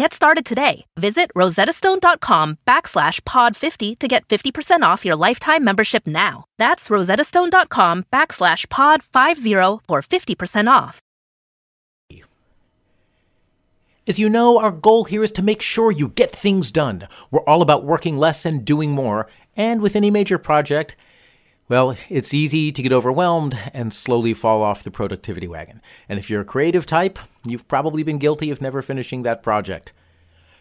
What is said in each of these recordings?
Get started today. Visit rosettastone.com backslash pod 50 to get 50% off your lifetime membership now. That's rosettastone.com backslash pod 50 for 50% off. As you know, our goal here is to make sure you get things done. We're all about working less and doing more. And with any major project, well, it's easy to get overwhelmed and slowly fall off the productivity wagon. And if you're a creative type, you've probably been guilty of never finishing that project.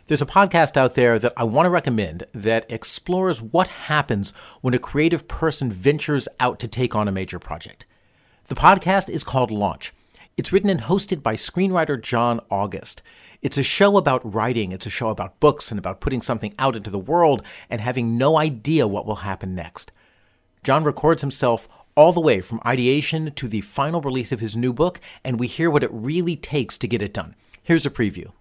There's a podcast out there that I want to recommend that explores what happens when a creative person ventures out to take on a major project. The podcast is called Launch. It's written and hosted by screenwriter John August. It's a show about writing, it's a show about books and about putting something out into the world and having no idea what will happen next. John records himself all the way from ideation to the final release of his new book, and we hear what it really takes to get it done. Here's a preview.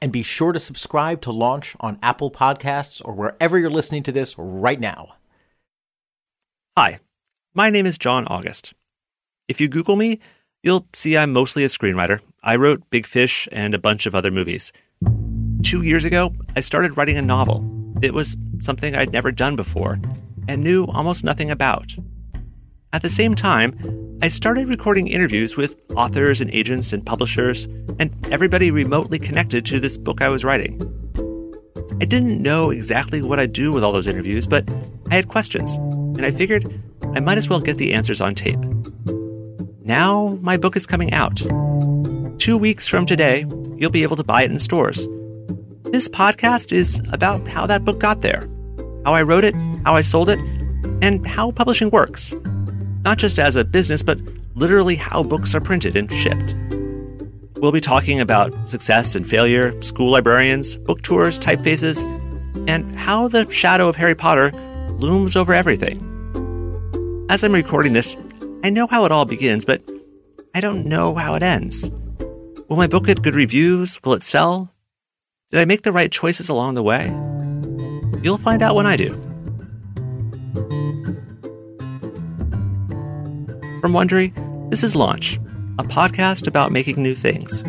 And be sure to subscribe to Launch on Apple Podcasts or wherever you're listening to this right now. Hi, my name is John August. If you Google me, you'll see I'm mostly a screenwriter. I wrote Big Fish and a bunch of other movies. Two years ago, I started writing a novel. It was something I'd never done before and knew almost nothing about. At the same time, I started recording interviews with authors and agents and publishers and everybody remotely connected to this book I was writing. I didn't know exactly what I'd do with all those interviews, but I had questions, and I figured I might as well get the answers on tape. Now my book is coming out. Two weeks from today, you'll be able to buy it in stores. This podcast is about how that book got there, how I wrote it, how I sold it, and how publishing works. Not just as a business, but literally how books are printed and shipped. We'll be talking about success and failure, school librarians, book tours, typefaces, and how the shadow of Harry Potter looms over everything. As I'm recording this, I know how it all begins, but I don't know how it ends. Will my book get good reviews? Will it sell? Did I make the right choices along the way? You'll find out when I do. From Wondery, this is Launch, a podcast about making new things.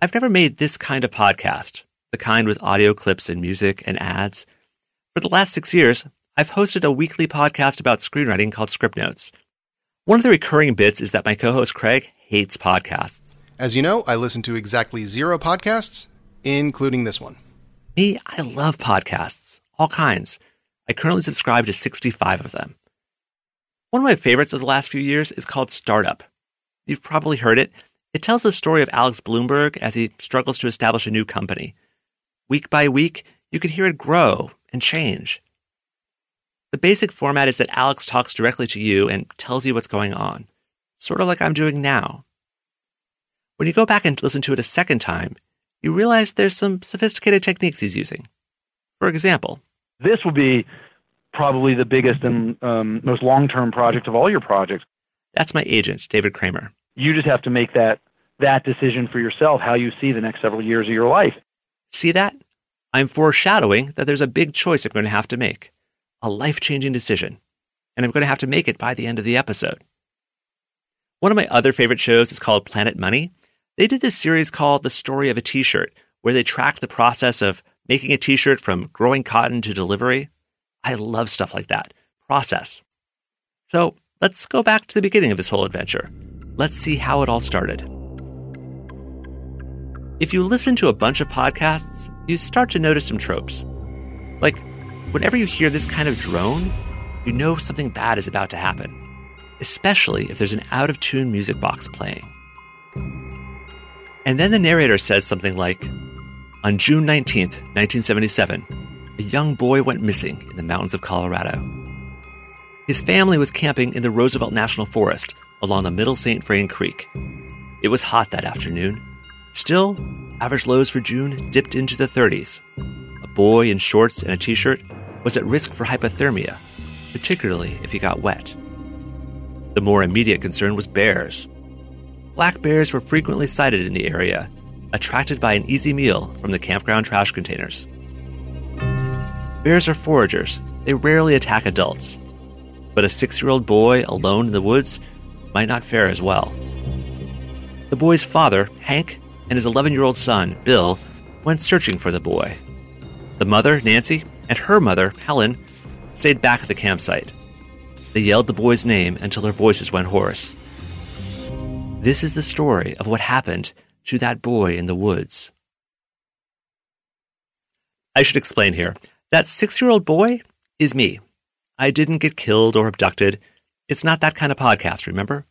I've never made this kind of podcast, the kind with audio clips and music and ads. For the last six years, I've hosted a weekly podcast about screenwriting called Scriptnotes. One of the recurring bits is that my co host Craig hates podcasts. As you know, I listen to exactly zero podcasts, including this one. Me, I love podcasts, all kinds. I currently subscribe to 65 of them. One of my favorites of the last few years is called Startup. You've probably heard it. It tells the story of Alex Blumberg as he struggles to establish a new company. Week by week, you can hear it grow and change. The basic format is that Alex talks directly to you and tells you what's going on, sort of like I'm doing now. When you go back and listen to it a second time, you realize there's some sophisticated techniques he's using. For example, this will be probably the biggest and um, most long term project of all your projects. That's my agent, David Kramer. You just have to make that that decision for yourself, how you see the next several years of your life. See that? I'm foreshadowing that there's a big choice I'm going to have to make, a life changing decision, and I'm going to have to make it by the end of the episode. One of my other favorite shows is called Planet Money. They did this series called The Story of a T shirt, where they tracked the process of making a t shirt from growing cotton to delivery. I love stuff like that. Process. So let's go back to the beginning of this whole adventure. Let's see how it all started. If you listen to a bunch of podcasts, you start to notice some tropes. Like Whenever you hear this kind of drone, you know something bad is about to happen, especially if there's an out of tune music box playing. And then the narrator says something like On June 19th, 1977, a young boy went missing in the mountains of Colorado. His family was camping in the Roosevelt National Forest along the Middle St. Vrain Creek. It was hot that afternoon. Still, average lows for June dipped into the 30s. A boy in shorts and a t shirt was at risk for hypothermia, particularly if he got wet. The more immediate concern was bears. Black bears were frequently sighted in the area, attracted by an easy meal from the campground trash containers. Bears are foragers, they rarely attack adults. But a six year old boy alone in the woods might not fare as well. The boy's father, Hank, and his 11 year old son, Bill, went searching for the boy. The mother, Nancy, and her mother, Helen, stayed back at the campsite. They yelled the boy's name until their voices went hoarse. This is the story of what happened to that boy in the woods. I should explain here that six year old boy is me. I didn't get killed or abducted. It's not that kind of podcast, remember?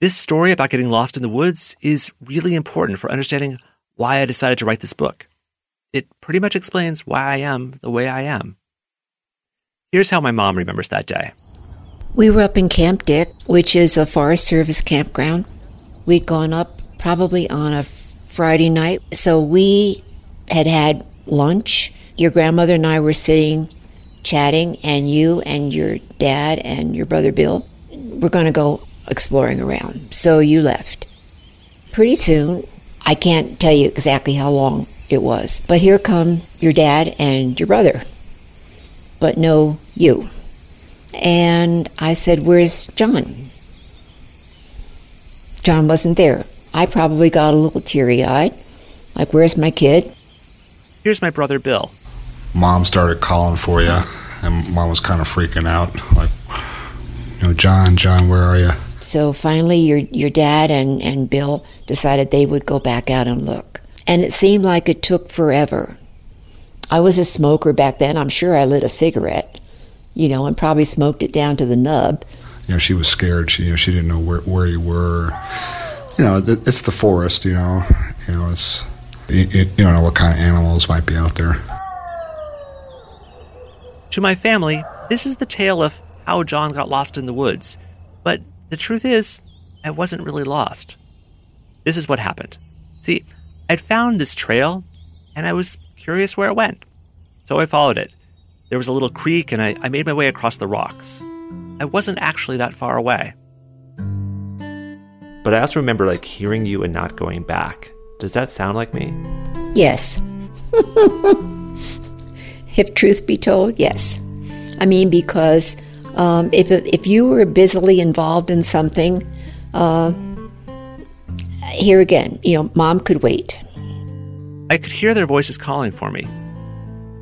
This story about getting lost in the woods is really important for understanding why I decided to write this book. It pretty much explains why I am the way I am. Here's how my mom remembers that day. We were up in Camp Dick, which is a Forest Service campground. We'd gone up probably on a Friday night, so we had had lunch. Your grandmother and I were sitting chatting, and you and your dad and your brother Bill were going to go exploring around. So you left. Pretty soon, I can't tell you exactly how long it was, but here come your dad and your brother, but no you. And I said, Where's John? John wasn't there. I probably got a little teary eyed. Like, where's my kid? Here's my brother Bill. Mom started calling for you, and mom was kind of freaking out. Like, you know, John, John, where are you? So finally, your, your dad and, and Bill decided they would go back out and look. And it seemed like it took forever. I was a smoker back then. I'm sure I lit a cigarette, you know, and probably smoked it down to the nub. You know, she was scared. She, you know, she didn't know where, where you were. You know, it's the forest. You know, you know, it's you, you don't know what kind of animals might be out there. To my family, this is the tale of how John got lost in the woods. But the truth is, I wasn't really lost. This is what happened. See, I'd found this trail, and I was curious where it went. So I followed it. There was a little creek, and I, I made my way across the rocks. I wasn't actually that far away. But I also remember like hearing you and not going back. Does that sound like me? Yes. if truth be told, yes. I mean, because um, if if you were busily involved in something, uh, here again, you know, mom could wait. I could hear their voices calling for me.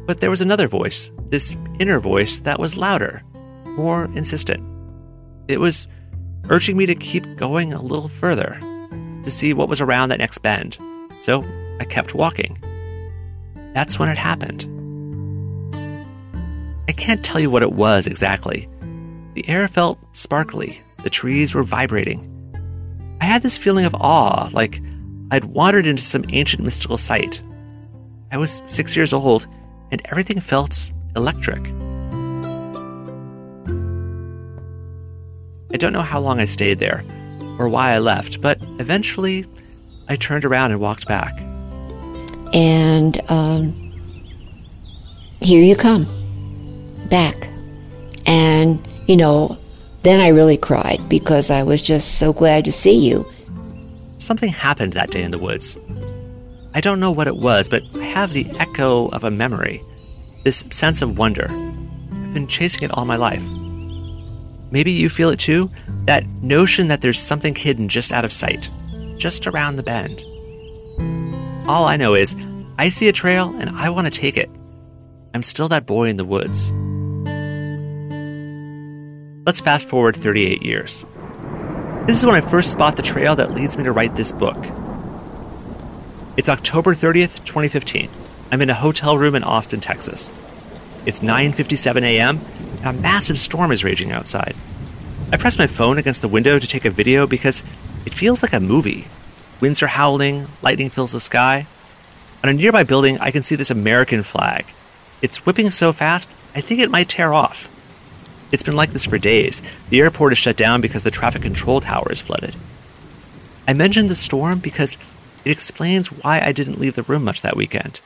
But there was another voice, this inner voice that was louder, more insistent. It was urging me to keep going a little further, to see what was around that next bend. So I kept walking. That's when it happened. I can't tell you what it was exactly. The air felt sparkly, the trees were vibrating. I had this feeling of awe, like I'd wandered into some ancient mystical site. I was six years old, and everything felt electric. I don't know how long I stayed there or why I left, but eventually I turned around and walked back. And um, here you come, back. And, you know, then I really cried because I was just so glad to see you. Something happened that day in the woods. I don't know what it was, but I have the echo of a memory, this sense of wonder. I've been chasing it all my life. Maybe you feel it too? That notion that there's something hidden just out of sight, just around the bend. All I know is I see a trail and I want to take it. I'm still that boy in the woods. Let's fast forward 38 years. This is when I first spot the trail that leads me to write this book. It's October 30th, 2015. I'm in a hotel room in Austin, Texas. It's 9:57 a.m. and a massive storm is raging outside. I press my phone against the window to take a video because it feels like a movie. Winds are howling, lightning fills the sky. On a nearby building, I can see this American flag. It's whipping so fast, I think it might tear off. It's been like this for days. The airport is shut down because the traffic control tower is flooded. I mentioned the storm because it explains why I didn't leave the room much that weekend.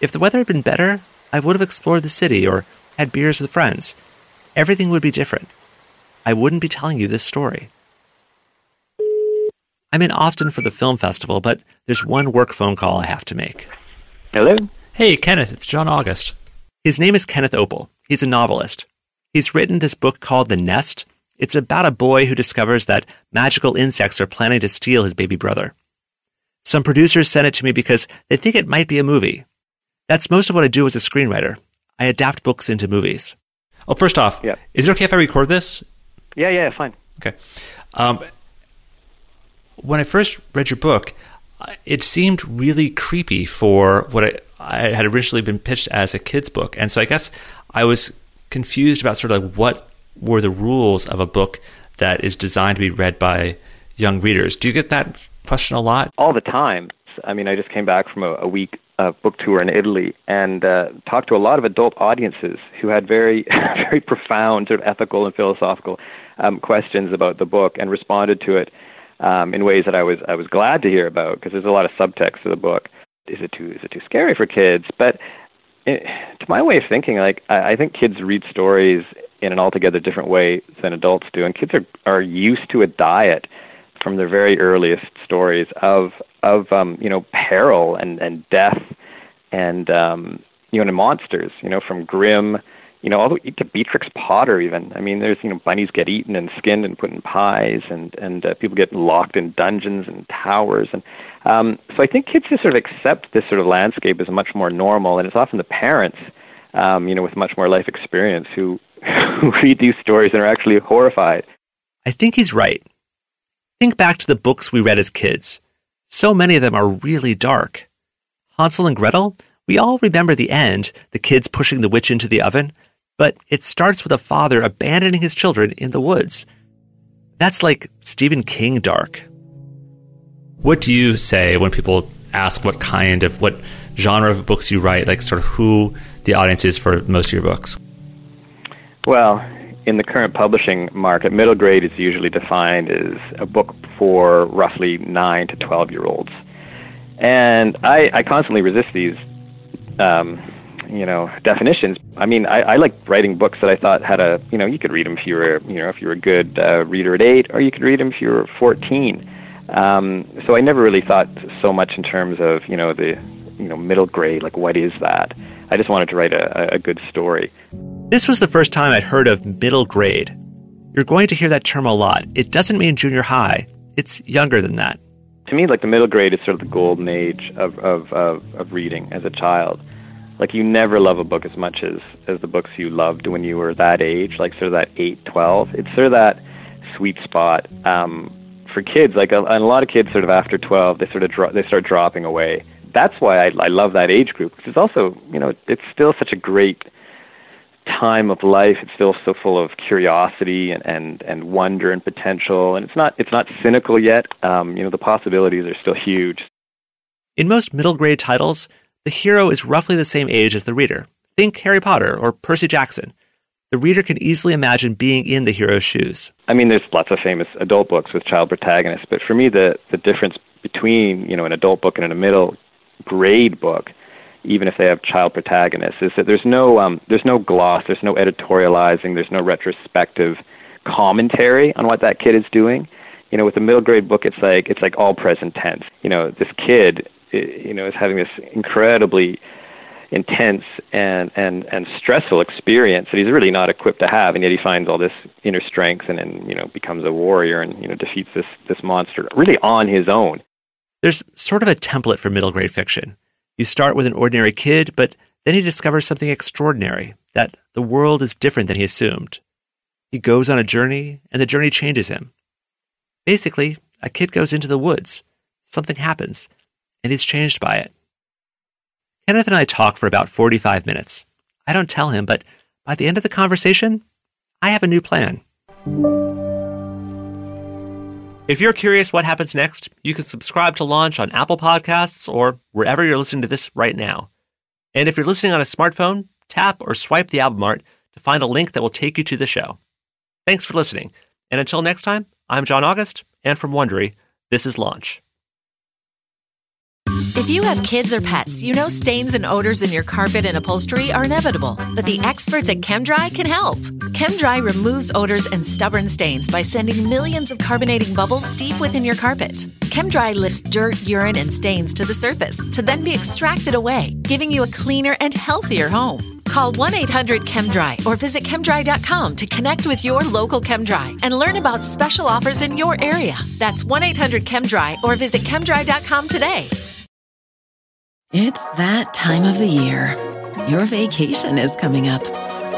If the weather had been better, I would have explored the city or had beers with friends. Everything would be different. I wouldn't be telling you this story. I'm in Austin for the film festival, but there's one work phone call I have to make. Hello? Hey, Kenneth, it's John August. His name is Kenneth Oppel. He's a novelist. He's written this book called The Nest. It's about a boy who discovers that magical insects are planning to steal his baby brother. Some producers sent it to me because they think it might be a movie. That's most of what I do as a screenwriter. I adapt books into movies. Oh, first off, Yeah. is it okay if I record this? Yeah, yeah, fine. Okay. Um, when I first read your book, uh, it seemed really creepy for what I, I had originally been pitched as a kid's book. And so I guess I was confused about sort of like what were the rules of a book that is designed to be read by young readers. Do you get that question a lot? all the time. I mean, I just came back from a, a week uh, book tour in Italy and uh, talked to a lot of adult audiences who had very, very profound sort of ethical and philosophical um, questions about the book and responded to it um, in ways that I was I was glad to hear about because there's a lot of subtext to the book. Is it too is it too scary for kids? But it, to my way of thinking, like I, I think kids read stories in an altogether different way than adults do, and kids are are used to a diet from their very earliest stories of of um, you know peril and and death and um, you know and monsters. You know from Grimm, you know all the way to Beatrix Potter. Even I mean, there's you know bunnies get eaten and skinned and put in pies, and and uh, people get locked in dungeons and towers. And um, so I think kids just sort of accept this sort of landscape as much more normal, and it's often the parents. Um, you know, with much more life experience, who who read these stories and are actually horrified. I think he's right. Think back to the books we read as kids. So many of them are really dark. Hansel and Gretel, we all remember the end, the kids pushing the witch into the oven, but it starts with a father abandoning his children in the woods. That's like Stephen King dark. What do you say when people ask what kind of, what genre of books you write, like sort of who the audience is for most of your books? Well, in the current publishing market, middle grade is usually defined as a book for roughly 9 to 12 year olds. And I, I constantly resist these, um, you know, definitions. I mean, I, I like writing books that I thought had a, you know, you could read them if you were, you know, if you were a good uh, reader at 8, or you could read them if you were 14. Um, so I never really thought so much in terms of, you know, the, you know, middle grade, like what is that? I just wanted to write a, a good story. This was the first time I'd heard of middle grade. You're going to hear that term a lot. It doesn't mean junior high, it's younger than that. to me, like the middle grade is sort of the golden age of, of, of, of reading as a child. Like you never love a book as much as, as the books you loved when you were that age, like sort of that 8, 12. It's sort of that sweet spot um, for kids. Like a, a lot of kids sort of after 12, they sort of dro- they start dropping away. That's why I, I love that age group because it's also, you know, it's still such a great time of life. It's still so full of curiosity and, and, and wonder and potential, and it's not it's not cynical yet. Um, you know, the possibilities are still huge. In most middle grade titles, the hero is roughly the same age as the reader. Think Harry Potter or Percy Jackson. The reader can easily imagine being in the hero's shoes. I mean, there's lots of famous adult books with child protagonists, but for me, the the difference between you know an adult book and a middle grade book, even if they have child protagonists, is that there's no um, there's no gloss, there's no editorializing, there's no retrospective commentary on what that kid is doing. You know, with a middle grade book, it's like it's like all present tense. You know, this kid, you know, is having this incredibly intense and and and stressful experience that he's really not equipped to have, and yet he finds all this inner strength and then you know becomes a warrior and you know defeats this this monster really on his own. There's sort of a template for middle grade fiction. You start with an ordinary kid, but then he discovers something extraordinary that the world is different than he assumed. He goes on a journey, and the journey changes him. Basically, a kid goes into the woods, something happens, and he's changed by it. Kenneth and I talk for about 45 minutes. I don't tell him, but by the end of the conversation, I have a new plan. If you're curious what happens next, you can subscribe to Launch on Apple Podcasts or wherever you're listening to this right now. And if you're listening on a smartphone, tap or swipe the album art to find a link that will take you to the show. Thanks for listening. And until next time, I'm John August, and from Wondery, this is Launch. If you have kids or pets, you know stains and odors in your carpet and upholstery are inevitable, but the experts at ChemDry can help. ChemDry removes odors and stubborn stains by sending millions of carbonating bubbles deep within your carpet. ChemDry lifts dirt, urine, and stains to the surface to then be extracted away, giving you a cleaner and healthier home. Call 1 800 ChemDry or visit chemdry.com to connect with your local ChemDry and learn about special offers in your area. That's 1 800 ChemDry or visit chemdry.com today. It's that time of the year. Your vacation is coming up.